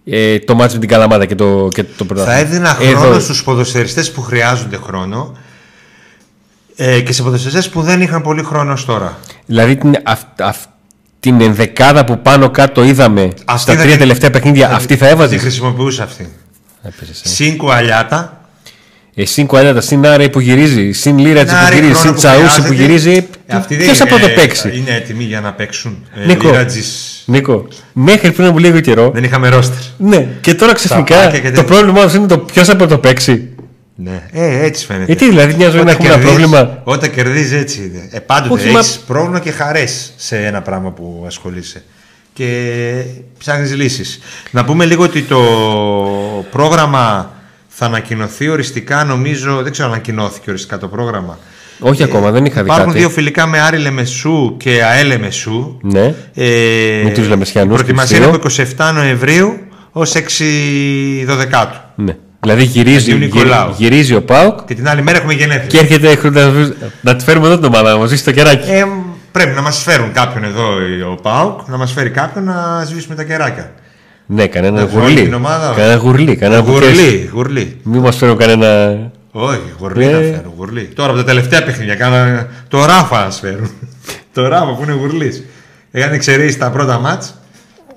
ε, το μάτι με την Καλαμάδα και το, και το Θα πρωτάθλημα. έδινα Εδώ. χρόνο στους ποδοσφαιριστές που χρειάζονται χρόνο ε, και σε ποδοσφαιριστές που δεν είχαν πολύ χρόνο ως τώρα. Δηλαδή την, αυ, αυ, την ενδεκάδα που πάνω κάτω είδαμε Αυτή στα θα- τρία τελευταία παιχνίδια, αυτή θα Τη έβαζες; χρησιμοποιούσα αυτή. Έπαιζες, ε. Συν κουαλιάτα. Συν Κουαλιάτα, συν Άρη που γυρίζει, συν Λίρατζη να που ρίξει γυρίζει, χρόνο συν Τσαούση που χρειάζεται. γυρίζει. Ε, αυτοί δεν Ποιος θα είναι- πρωτοπαίξει. Είναι έτοιμοι για να παίξουν. Ε, Νίκο. Λίρατζης. Νίκο, μέχρι πριν από λίγο καιρό. Δεν είχαμε ρόστερ. Ναι, και τώρα ξαφνικά πάκια και το τέτοια. πρόβλημά μα είναι το ποιος θα πρωτοπαίξει. Ναι, ε, έτσι φαίνεται. Ε, τι δηλαδή, μια ζωή να Όταν έχουμε ένα κερδίζεις- πρόβλημα; Όταν κερδίζεις έτσι είναι. Ε, πάντοτε Όχι, έχεις μα- πρόβλημα και χαρές σε ένα πράγμα που ασχολείσαι. Και ψάχνεις λύσεις. Να πούμε λίγο ότι το πρόγραμμα θα ανακοινωθεί οριστικά, νομίζω. Δεν ξέρω αν ανακοινώθηκε οριστικά το πρόγραμμα. Όχι ακόμα, δεν είχα δει Υπάρχουν κάτι. δύο φιλικά με Άρη Λεμεσού και ΑΕ Λεμεσού. Ναι. Ε, Με τους Λεμεσιανούς Η προετοιμασία και είναι τους από 27 Νοεμβρίου ως 6 Δωδεκάτου. ναι. Δηλαδή γυρίζει, Αγίου Νικολάου. γυρι- γυρίζει ο Πάοκ Και την άλλη μέρα έχουμε γενέθλια. και έρχεται χρονιά- να τη φέρουμε εδώ την ομάδα να μας ζήσει το κεράκι. Ε, πρέπει να μας φέρουν κάποιον εδώ ο ΠΑΟΚ, να μας φέρει κάποιον να σβήσουμε τα κεράκια. ναι, κανένα να γουρλί. την ομάδα. Κανένα γουρλί. Κανένα που καίς. Γουρλί, γουρλί. Μην μας φέρουν κανένα. Όχι, γουρλί Ε. να φέρουν, γουρλί. Τώρα από τα τελευταία παιχνίδια κάνα το Ράφα να φέρουν. το Ράφα που είναι γουρλής. Έκανε εξαιρέσει τα πρώτα μάτς.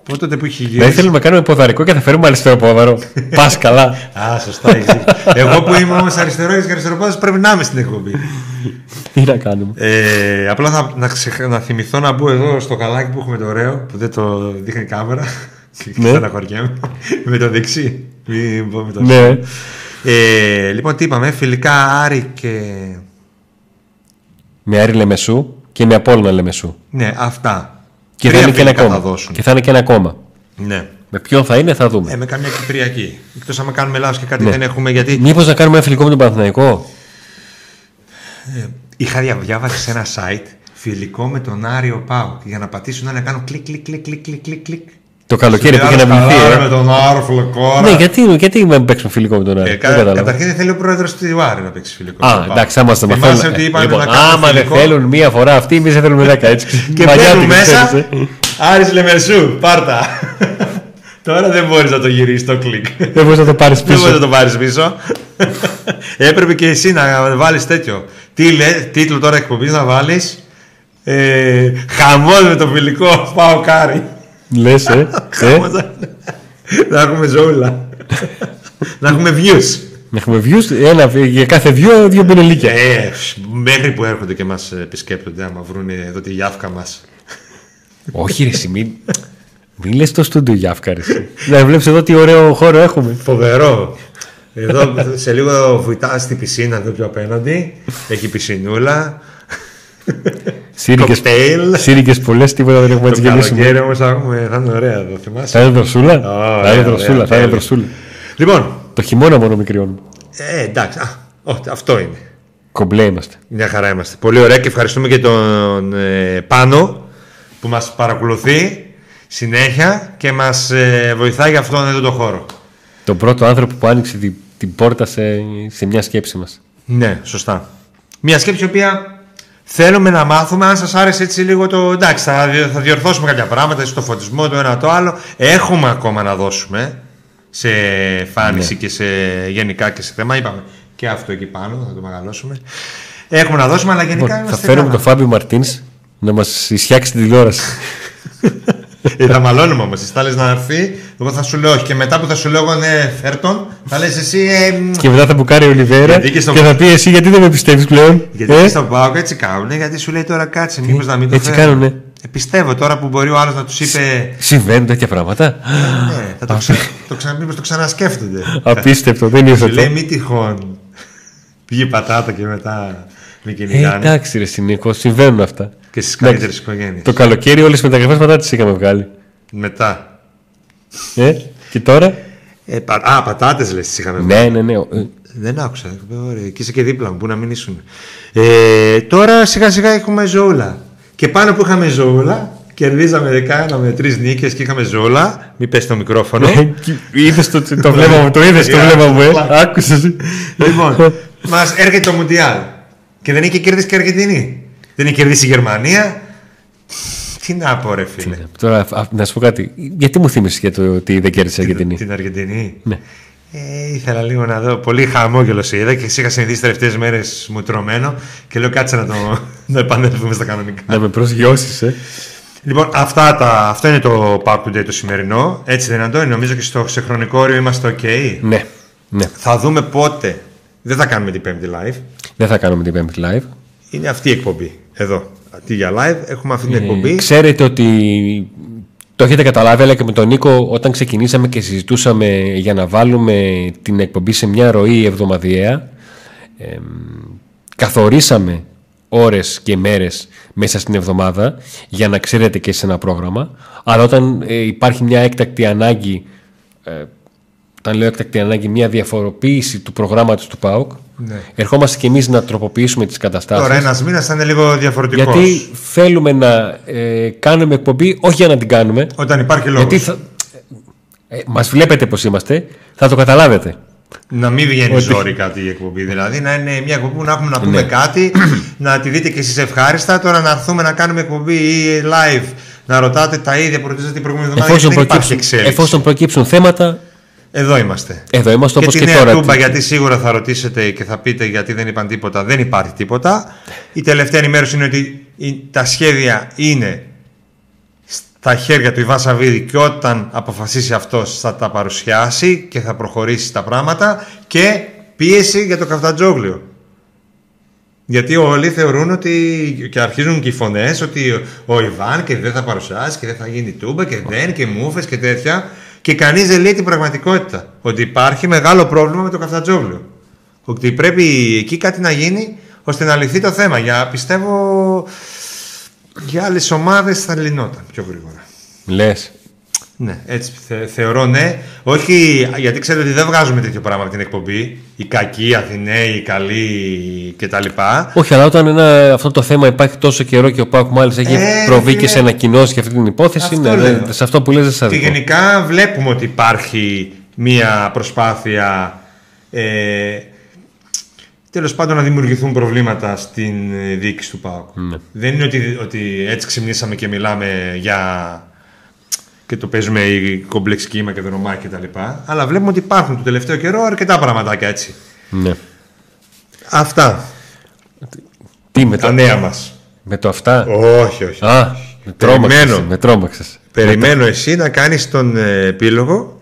Από τότε που είχε Δεν γυρίσει. θέλουμε να κάνουμε ποδαρικό και θα φέρουμε αριστερό πόδαρο. Πας καλά. Α, σωστά. έχεις δίκιο. Εγώ που είμαι όμως αριστερός και αριστεροπόδος πρέπει να είμαι στην εκπομπή. Τι να κάνουμε. Ε, απλά θα, να, ξεχ- να θυμηθώ να μπω εδώ στο καλάκι που έχουμε το ωραίο που δεν το δείχνει η κάμερα. Και Ναι. στεναχωριέμαι. με το δεξί. Μην πω με το Ναι. Ε, λοιπόν, τι είπαμε, φιλικά Άρη και. Με Άρη Λεμεσού και με Απόλλωνα Λεμεσού. Ναι, αυτά. Και θα Τρία είναι και ένα φιλικά θα κόμμα. δώσουν. Και θα είναι και ένα κόμμα. Ναι. Με ποιον θα είναι θα δούμε. Ε, με καμιά Κυπριακή. Εκτός αν κάνουμε λάθος και κάτι Ναι. δεν έχουμε γιατί. Μήπως να κάνουμε ένα φιλικό με τον Παναθηναϊκό; Είχα δια- διάβασει σε ένα site φιλικό με τον Άριο Πάου για να πατήσουν να κάνουν κλικ, κλικ, κλικ, κλικ, κλικ, κλικ, κλικ. Το καλοκαίρι Σου πήγε λέει να άλλος, βληθεί. «Καλά, ε. Με τον Άρο Φλοκόρα. Ναι, γιατί, γιατί να παίξουμε φιλικό με τον Άρη. Ε, Δεν κα- κατάλαβα. καταρχήν δεν θέλει ο πρόεδρος του Άρη να παίξει φιλικό. Α, στον Πάο. εντάξει, άμα μας Θυμάσαι μαθαίνουν. ότι είπαμε Λοιπόν, να κάνουμε άμα δεν φιλικό θέλουν μία φορά αυτοί, εμείς δεν θέλουμε δέκα. Έτσι. Και Μαγιά μπαίνουν την μέσα. ξέρεις, ε. Άρης Λεμεσού, πάρτα. Τώρα δεν μπορείς να το γυρίσεις το κλικ. Δεν μπορείς να το πάρεις Δεν μπορείς να πίσω. το πάρεις πίσω. Έπρεπε και εσύ να βάλεις τέτοιο. Τι λέ, τίτλο τώρα εκπομπής να βάλεις; Ε, Χαμός με το φιλικό πάω κάρι. Λες, ε. Χαμός. Να έχουμε ζώουλα. Να έχουμε views. Να έχουμε views, ένα, για κάθε view δύο πινελίκια. Ε, μέχρι που έρχονται και μας επισκέπτονται, άμα βρουν εδώ τη γιάφκα μας. Όχι, ρε, εσύ, μην. Μην λες το στούντιο Γιάφκα, ρε. εσύ. Να βλέπεις εδώ τι ωραίο χώρο έχουμε. Φοβερό. Εδώ σε λίγο βουτά στην πισίνα εδώ πιο απέναντι. Έχει πισινούλα. Κοκτέιλ. Σύρικες πολλές, τίποτα δεν έχουμε να Το τι γεμίσουμε. καλοκαίρι όμως θα, έχουμε- θα είναι ωραία εδώ, θυμάσαι; Θα είναι δροσούλα. Ωραία, Θα είναι ωραία, δροσούλα, θα είναι τέλεια. δροσούλα. Λοιπόν, Το χειμώνα μόνο μικριώνουμε. ε, εντάξει. Α, όχι, αυτό είναι. Κομπλέ είμαστε. Μια χαρά είμαστε. Πολύ ωραία και ευχαριστούμε και τον ε, Πάνο που μας παρακολουθεί συνέχεια και μας ε, βοηθάει για αυτόν εδώ το χώρο. Τον πρώτο άνθρωπο που άνοιξε την, την πόρτα σε, σε μια σκέψη μας. Ναι, σωστά. Μια σκέψη η οποία θέλουμε να μάθουμε αν σας άρεσε έτσι λίγο το... Εντάξει, θα, δι- θα διορθώσουμε κάποια πράγματα στο φωτισμό, το ένα το άλλο. Έχουμε ακόμα να δώσουμε σε φάνηση και σε γενικά και σε θέμα. Είπαμε και αυτό εκεί πάνω, θα το μεγαλώσουμε. Έχουμε να δώσουμε, αλλά γενικά Λοιπόν, θα είμαστε φέρουμε καλά. τον Φάμπιο Μαρτίνς να μας ισιάξει την τηλεόραση. Ε, θα μαλώνουμε όμως. Εσύ θα λες να έρθει, εγώ θα σου λέω όχι. Και μετά που θα σου λέω εγώ ναι, φέρτον, θα λες εσύ. Ε, Και μετά θα μπουκάρει ο Ολιβέρα Γιατί και, και στο- θα πει εσύ γιατί δεν με πιστεύεις πλέον. γιατί Ε, και στον Πάοκ έτσι κάνουν, γιατί σου λέει τώρα κάτσε, μήπως να μην το έτσι φέρω. κάνουνε. Ε, πιστεύω τώρα που μπορεί ο άλλος να τους είπε. Συμβαίνουν τέτοια πράγματα. Ναι, θα το, ξα... το, ξα... μήπως το ξανασκέφτονται. Απίστευτο, δεν Σου ήρθε λέει αυτό. μη τυχόν. Πήγε πατάτα και μετά με Ε, κυνηγάνε. εντάξει, ρε Συνίκο, συμβαίνουν αυτά. Και στις καλύτερες οικογένειες. Το καλοκαίρι όλες τι μεταγραφές μετά τις είχαμε βγάλει. Μετά. Ε, και τώρα; Ε, πα... Α, πατάτες λες, τις είχαμε Ναι, ναι, ναι. Ε, Δεν άκουσα. Ε, Ωραία, και είσαι και δίπλα μου, πού να μην ήσουν. Ε, τώρα σιγά σιγά έχουμε ζώουλα. Και πάνω που είχαμε ζώουλα, κερδίζαμε κάναμε τρεις νίκες και είχαμε ζώουλα. Μην πέσει το μικρόφωνο. Είδες το, το βλέμμα μου, το είδες το Yeah. βλέμμα μου, ε. Άκουσες. λοιπόν, μας έρχεται το Μουντιάλ. Και δεν είχε κερδίσει και η Αργεντινή. Δεν είχε κερδίσει η Γερμανία. Τι να πω, ρε φίλε. Τώρα, α, να σου πω κάτι. Γιατί μου θύμισες για το ότι δεν κέρδισε η Αργεντινή; Την Αργεντινή. Ναι. Ε, ήθελα λίγο να δω. Πολύ χαμόγελος σε είδα και εσύ είχα συνηθίσει τις τελευταίες μέρες μου τρωμένο και λέω κάτσε να το να επανέλθουμε στα κανονικά. Να με προσγειώσεις, ε. Λοιπόν, αυτά τα, αυτό είναι το Pub Today το σημερινό. Έτσι δεν είναι, Αντώνη. Νομίζω και στο σε χρονικό όριο είμαστε OK; Ναι, ναι. Θα δούμε πότε. Δεν θα κάνουμε την πέμπτη live. Δεν θα κάνουμε την πέμπτη live. Είναι αυτή η εκπομπή. Εδώ. Αντί για live, έχουμε αυτή την Ε, εκπομπή. ξέρετε ότι το έχετε καταλάβει, αλλά και με τον Νίκο, όταν ξεκινήσαμε και συζητούσαμε για να βάλουμε την εκπομπή σε μια ροή εβδομαδιαία, εμ, καθορίσαμε ώρες και μέρες μέσα στην εβδομάδα για να ξέρετε και σε ένα πρόγραμμα. Αλλά όταν ε, υπάρχει μια έκτακτη ανάγκη, ε, όταν λέω έκτακτη ανάγκη, μια διαφοροποίηση του προγράμματος του ΠΑΟΚ, Ναι. ερχόμαστε και εμείς να τροποποιήσουμε τις καταστάσεις. Τώρα ένας μήνας θα είναι λίγο διαφορετικός. Γιατί θέλουμε να ε, κάνουμε εκπομπή, όχι για να την κάνουμε. Όταν υπάρχει λόγος. Γιατί θα, ε, μας βλέπετε πως είμαστε, θα το καταλάβετε. Να μην βγαίνει Ότι- ζόρι κάτι η εκπομπή. Δηλαδή να είναι μια εκπομπή που να έχουμε να πούμε Ναι. κάτι, να τη δείτε και εσείς ευχάριστα. Τώρα να έρθουμε να κάνουμε εκπομπή ή live, να ρωτάτε τα ίδια που ρωτήσατε την προηγούμενη εβδομάδα. Εφόσον γιατί δεν υπάρχει προκύψουν, εξέλιξη. εφόσον προκύψουν θέματα, Εδώ είμαστε. εδώ είμαστε και όπως τη και, νέα τώρα. τούμπα, γιατί σίγουρα θα ρωτήσετε και θα πείτε γιατί δεν είπαν τίποτα. Δεν υπάρχει τίποτα. Η τελευταία ενημέρωση είναι ότι η- τα σχέδια είναι στα χέρια του Ιβά Σαββίδη και όταν αποφασίσει αυτός θα τα παρουσιάσει και θα προχωρήσει τα πράγματα και πίεση για το καφτατζόγλιο. Γιατί όλοι θεωρούν ότι και αρχίζουν και οι φωνές ότι ο Ιβάν και δεν θα παρουσιάσει και δεν θα γίνει τούμπα και δεν και μούφε και τέτοια. Και κανείς δεν λέει την πραγματικότητα. Ότι υπάρχει μεγάλο πρόβλημα με το καφτατζόγλιο. Ότι πρέπει εκεί κάτι να γίνει ώστε να λυθεί το θέμα. Για πιστεύω για άλλες ομάδες θα λυνόταν πιο γρήγορα. Λες. Ναι, έτσι θε- θεωρώ ναι. Όχι, γιατί ξέρετε ότι δεν βγάζουμε τέτοιο πράγμα από την εκπομπή. Οι κακοί, οι Αθηναίοι, οι καλοί κτλ. Όχι, αλλά όταν ένα, αυτό το θέμα υπάρχει τόσο καιρό και ο Πάκου μάλιστα έχει Ε, προβεί φίλε. και σε ανακοινώσει για αυτή την υπόθεση, Αυτό ναι, λέω. δεν- σε αυτό που λες δεν σας Και αδικώ. γενικά βλέπουμε ότι υπάρχει μία προσπάθεια ε, τέλος πάντων να δημιουργηθούν προβλήματα στην ε, διοίκηση του ΠΑΟΚ. Ναι. Δεν είναι ότι, ότι έτσι ξυπνήσαμε και μιλάμε για και το παίζουμε η κομπλεξ κύμα και δρομάκι και τα λοιπά. Αλλά βλέπουμε ότι υπάρχουν το τελευταίο καιρό αρκετά πραγματάκια έτσι. Ναι. Αυτά. Τι με Τα το, νέα μας. με το αυτά; Όχι, όχι. Α, με τρόμαξες, Περιμένω. με τρόμαξες. Περιμένω εσύ να κάνεις τον ε, επίλογο.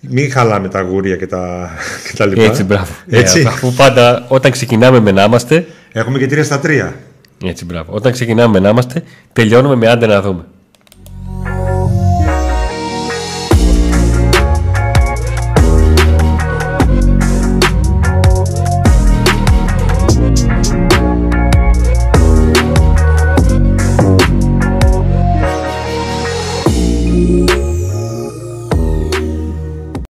Μην χαλάμε τα γούρια και τα, και τα λοιπά. Έτσι, μπράβο. Έτσι. Ε, αφού πάντα όταν ξεκινάμε με να είμαστε, Έχουμε και τρία στα τρία. έτσι, μπράβο. Όταν ξεκινάμε με να είμαστε, τελειώνουμε με άντε να δούμε.